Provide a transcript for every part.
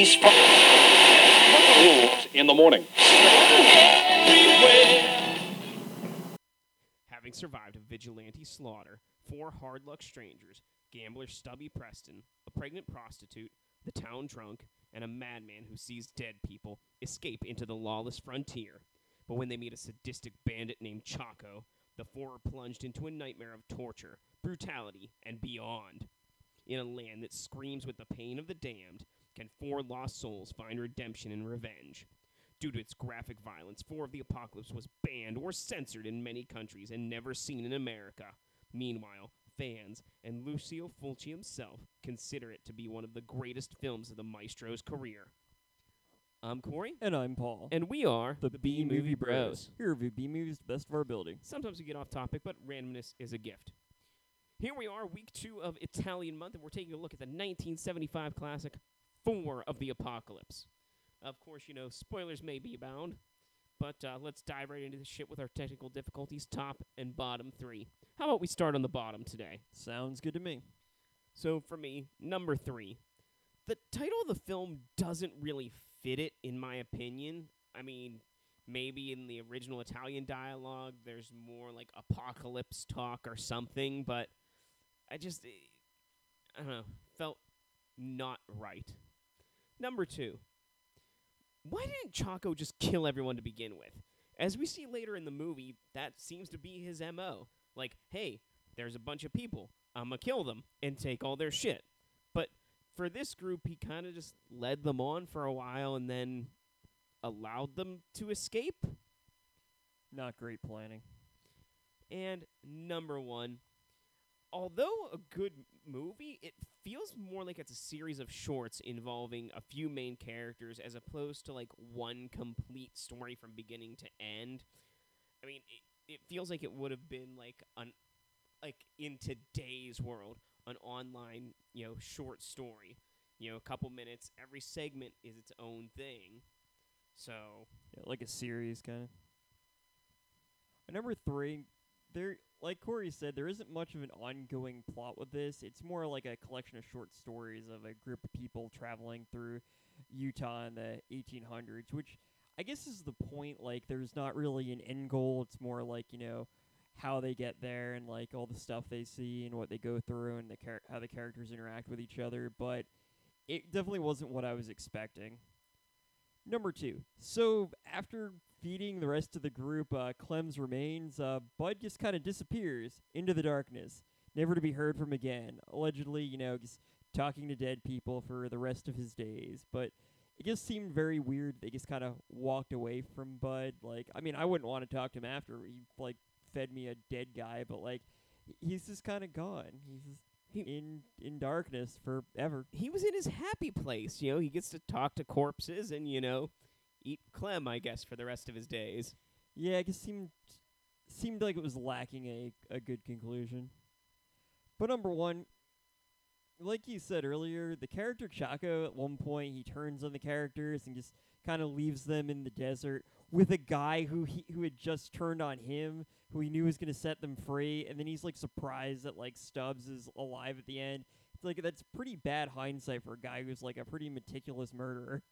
police from Rules in the morning. Having survived a vigilante slaughter, four hard luck strangers, gambler Stubby Preston, a pregnant prostitute, the town drunk, and a madman who sees dead people escape into the lawless frontier. But when they meet a sadistic bandit named Chaco, the four are plunged into a nightmare of torture, brutality, and beyond. In a land that screams with the pain of the damned, can four lost souls find redemption and revenge? Due to its graphic violence, Four of the Apocalypse was banned or censored in many countries and never seen in America. Meanwhile, fans and Lucio Fulci himself consider it to be one of the greatest films of the maestro's career. I'm Corey, And I'm Paul. and we are the B Movie Bros. Here review B movies to the best of our ability. Sometimes we get off topic, but randomness is a gift. Here we are, week two of Italian month, and we're taking a look at the 1975 classic Four of the Apocalypse. Of course, you know, spoilers may be abound, but uh, let's dive right into the shit with our technical difficulties, top and bottom three. How about we start on the bottom today? Sounds good to me. So for me, number three, the title of the film doesn't really fit it, in my opinion. I mean, maybe in the original Italian dialogue, there's more like apocalypse talk or something, but I just, eh, I don't know, felt not right. Number two, why didn't Chaco just kill everyone to begin with? As we see later in the movie, that seems to be his MO. Like, hey, there's a bunch of people. I'm going to kill them and take all their shit. But for this group, he kind of just led them on for a while and then allowed them to escape. Not great planning. And number one, although a good movie, it feels more like it's a series of shorts involving a few main characters as opposed to like one complete story from beginning to end. I mean, it, it feels like it would have been like an like in today's world, an online, you know, short story. You know, a couple minutes, every segment is its own thing. So, Yeah, like a series kind of. Number three, there, like Corey said, there isn't much of an ongoing plot with this. It's more like a collection of short stories of a group of people traveling through Utah in the 1800s, which I guess is the point. Like, there's not really an end goal. It's more like you know how they get there and like all the stuff they see and what they go through and the char- how the characters interact with each other. But it definitely wasn't what I was expecting. Number two. So after feeding the rest of the group uh, Clem's remains, uh, Bud just kind of disappears into the darkness, never to be heard from again. Allegedly, you know, just talking to dead people for the rest of his days. But it just seemed very weird. They just kind of walked away from Bud. Like, I mean, I wouldn't want to talk to him after he like fed me a dead guy, but like, he's just kind of gone. He's just He- in in darkness forever. he was in his happy place. You know, he gets to talk to corpses and you know, eat Clem, I guess, for the rest of his days. Yeah, it seemed seemed like it was lacking a a good conclusion. But number one, like you said earlier, the character Chaco at one point he turns on the characters and just kind of leaves them in the desert with a guy who he who had just turned on him, who he knew was gonna set them free, and then he's like surprised that like Stubbs is alive at the end. It's like that's pretty bad hindsight for a guy who's like a pretty meticulous murderer.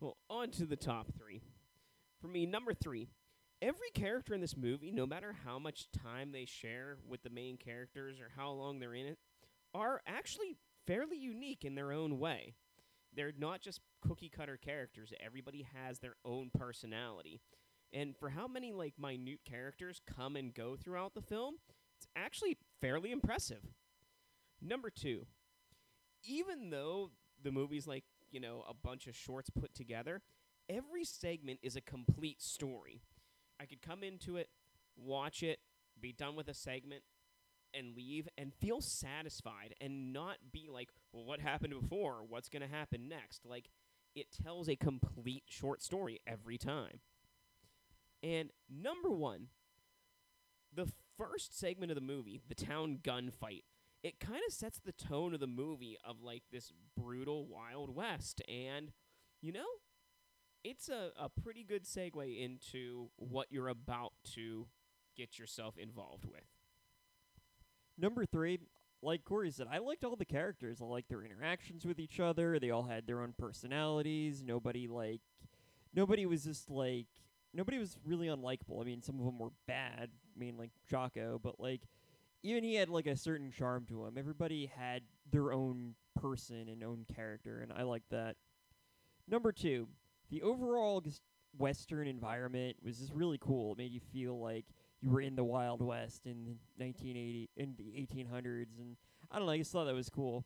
Well, on to the top three. For me, number three, every character in this movie, no matter how much time they share with the main characters or how long they're in it, are actually fairly unique in their own way. They're not just cookie cutter characters. Everybody has their own personality. And for how many like minute characters come and go throughout the film, it's actually fairly impressive. Number 2, even though the movie's like, you know, a bunch of shorts put together, every segment is a complete story. I could come into it, watch it, be done with a segment, and leave and feel satisfied and not be like, well, what happened before? What's going to happen next? Like, it tells a complete short story every time. And number one, the first segment of the movie, the town gunfight, it kind of sets the tone of the movie of like this brutal Wild West. And, you know, it's a, a pretty good segue into what you're about to get yourself involved with. Number three, like Corey said, I liked all the characters. I liked their interactions with each other. They all had their own personalities. Nobody like, nobody was just like, nobody was really unlikable. I mean, some of them were bad. I mean, like Jocko, but like, even he had like a certain charm to him. Everybody had their own person and own character, and I like that. Number two, the overall Western environment was just really cool. It made you feel like you were in the Wild West in the 1980 in the 1800s, and I don't know. I just thought that was cool.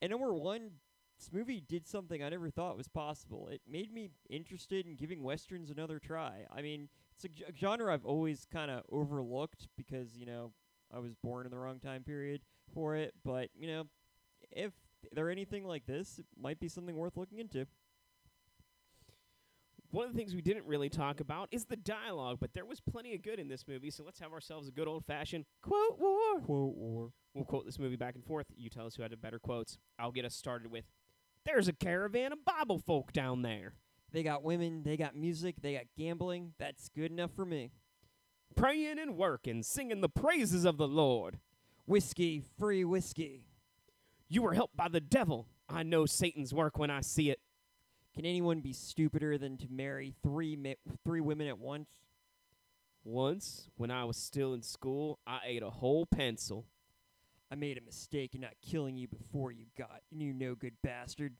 And number one, this movie did something I never thought was possible. It made me interested in giving westerns another try. I mean, it's a, g- a genre I've always kind of overlooked because you know I was born in the wrong time period for it. But you know, if they're anything like this, it might be something worth looking into. One of the things we didn't really talk about is the dialogue, but there was plenty of good in this movie, so let's have ourselves a good old fashioned quote war. Quote war. We'll quote this movie back and forth. You tell us who had the better quotes. I'll get us started with There's a caravan of Bible folk down there. They got women, they got music, they got gambling. That's good enough for me. Praying and working, singing the praises of the Lord. Whiskey, free whiskey. You were helped by the devil. I know Satan's work when I see it. Can anyone be stupider than to marry three mi- three women at once? Once, when I was still in school, I ate a whole pencil. I made a mistake in not killing you before you got, you no good bastard.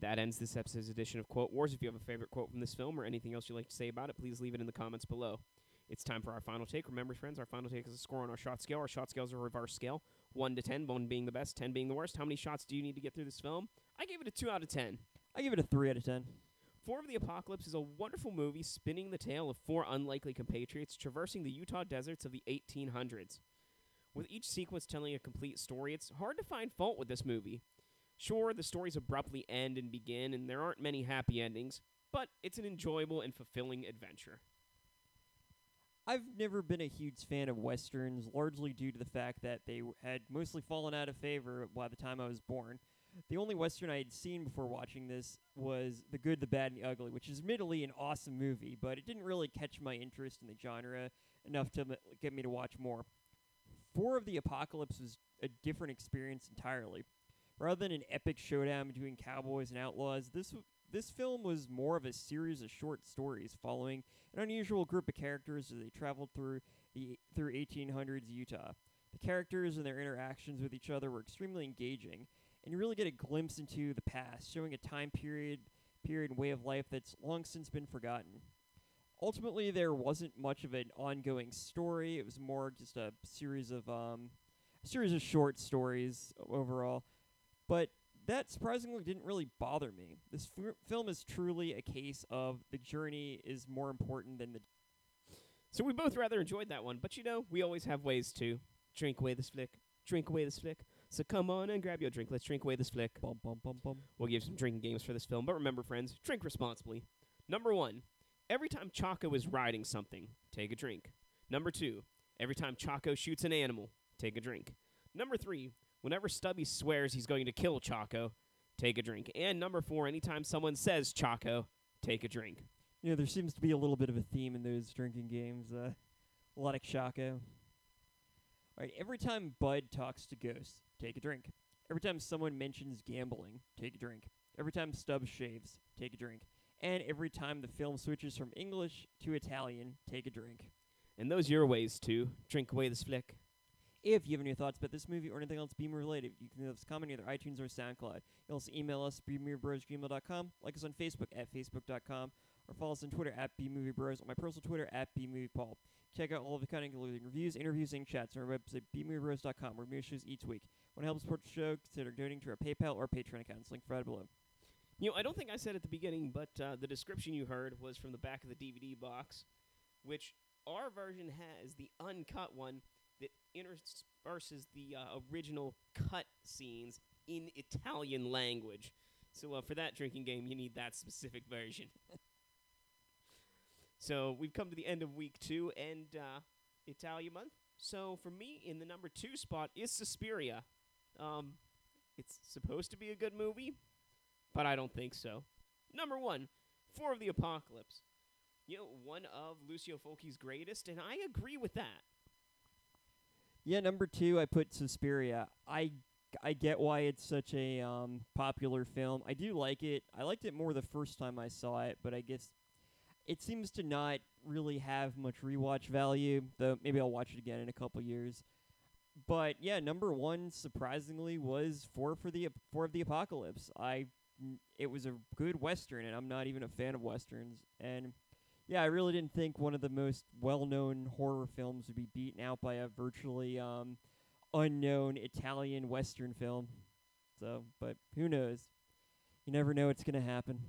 That ends this episode's edition of Quote Wars. If you have a favorite quote from this film or anything else you'd like to say about it, please leave it in the comments below. It's time for our final take. Remember, friends, our final take is a score on our shot scale. Our shot scale is a reverse scale 1 to 10, 1 being the best, 10 being the worst. How many shots do you need to get through this film? I gave it a 2 out of 10. I give it a three out of ten. Four of the Apocalypse is a wonderful movie spinning the tale of four unlikely compatriots traversing the Utah deserts of the 1800s. With each sequence telling a complete story, it's hard to find fault with this movie. Sure, the stories abruptly end and begin, and there aren't many happy endings, but it's an enjoyable and fulfilling adventure. I've never been a huge fan of westerns, largely due to the fact that they had mostly fallen out of favor by the time I was born. The only western I had seen before watching this was The Good, the Bad, and the Ugly, which is admittedly an awesome movie, but it didn't really catch my interest in the genre enough to m- get me to watch more. Four of the Apocalypse was a different experience entirely. Rather than an epic showdown between cowboys and outlaws, this w- this film was more of a series of short stories following an unusual group of characters as they traveled through the through 1800s Utah. The characters and their interactions with each other were extremely engaging, and you really get a glimpse into the past, showing a time period, period and way of life that's long since been forgotten. Ultimately, there wasn't much of an ongoing story. It was more just a series of um, a series of short stories overall. But that surprisingly didn't really bother me. This f- film is truly a case of the journey is more important than the So we both rather enjoyed that one, but you know, we always have ways to drink away this flick, drink away this flick. So come on and grab your drink. Let's drink away this flick. bum bum bum bum. We'll give some drinking games for this film, but remember, friends, drink responsibly. Number one, every time Chaco is riding something, take a drink. Number two, every time Chaco shoots an animal, take a drink. Number three, whenever Stubby swears he's going to kill Chaco, take a drink. And number four, anytime someone says Chaco, take a drink. You know, there seems to be a little bit of a theme in those drinking games. Uh, a lot of Chaco. All right, every time Bud talks to Ghost, take a drink. Every time someone mentions gambling, take a drink. Every time Stubbs shaves, take a drink. And every time the film switches from English to Italian, take a drink. And those your ways to drink away this flick. If you have any thoughts about this movie or anything else Beamer related, you can leave us a comment either iTunes or SoundCloud. You can also email us, bmoviebros@gmail.com, like us on Facebook at facebook.com, or follow us on Twitter at bmoviebros, on my personal Twitter at bmoviepaul. Check out all of the content, including reviews, interviews, and chats on our website, bmoviebros.com, where we shows each week. Want to help support the show? Consider donating to our PayPal or Patreon accounts, link provided below. You know, I don't think I said at the beginning, but uh, the description you heard was from the back of the DVD box, which our version has the uncut one that intersperses the uh, original cut scenes in Italian language. So uh, for that drinking game, you need that specific version. so we've come to the end of week two and uh, Italia month. So for me, in the number two spot is Suspiria. Um, it's supposed to be a good movie, but I don't think so. Number one, Four of the Apocalypse. You know, one of Lucio Fulci's greatest, and I agree with that. Yeah, number two, I put Suspiria. I I get why it's such a um, popular film. I do like it. I liked it more the first time I saw it, but I guess it seems to not really have much rewatch value. Though maybe I'll watch it again in a couple years. But yeah, number one surprisingly was Four for the Four of the Apocalypse. I it was a good western, and I'm not even a fan of westerns. And yeah, I really didn't think one of the most well-known horror films would be beaten out by a virtually um, unknown Italian western film. So, but who knows? You never know what's gonna happen.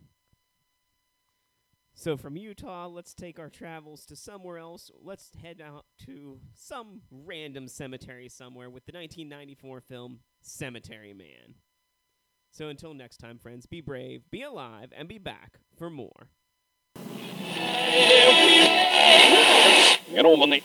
So from Utah, let's take our travels to somewhere else. Let's head out to some random cemetery somewhere with the 1994 film Cemetery Man. So until next time, friends, be brave, be alive, and be back for more. Get on my knees.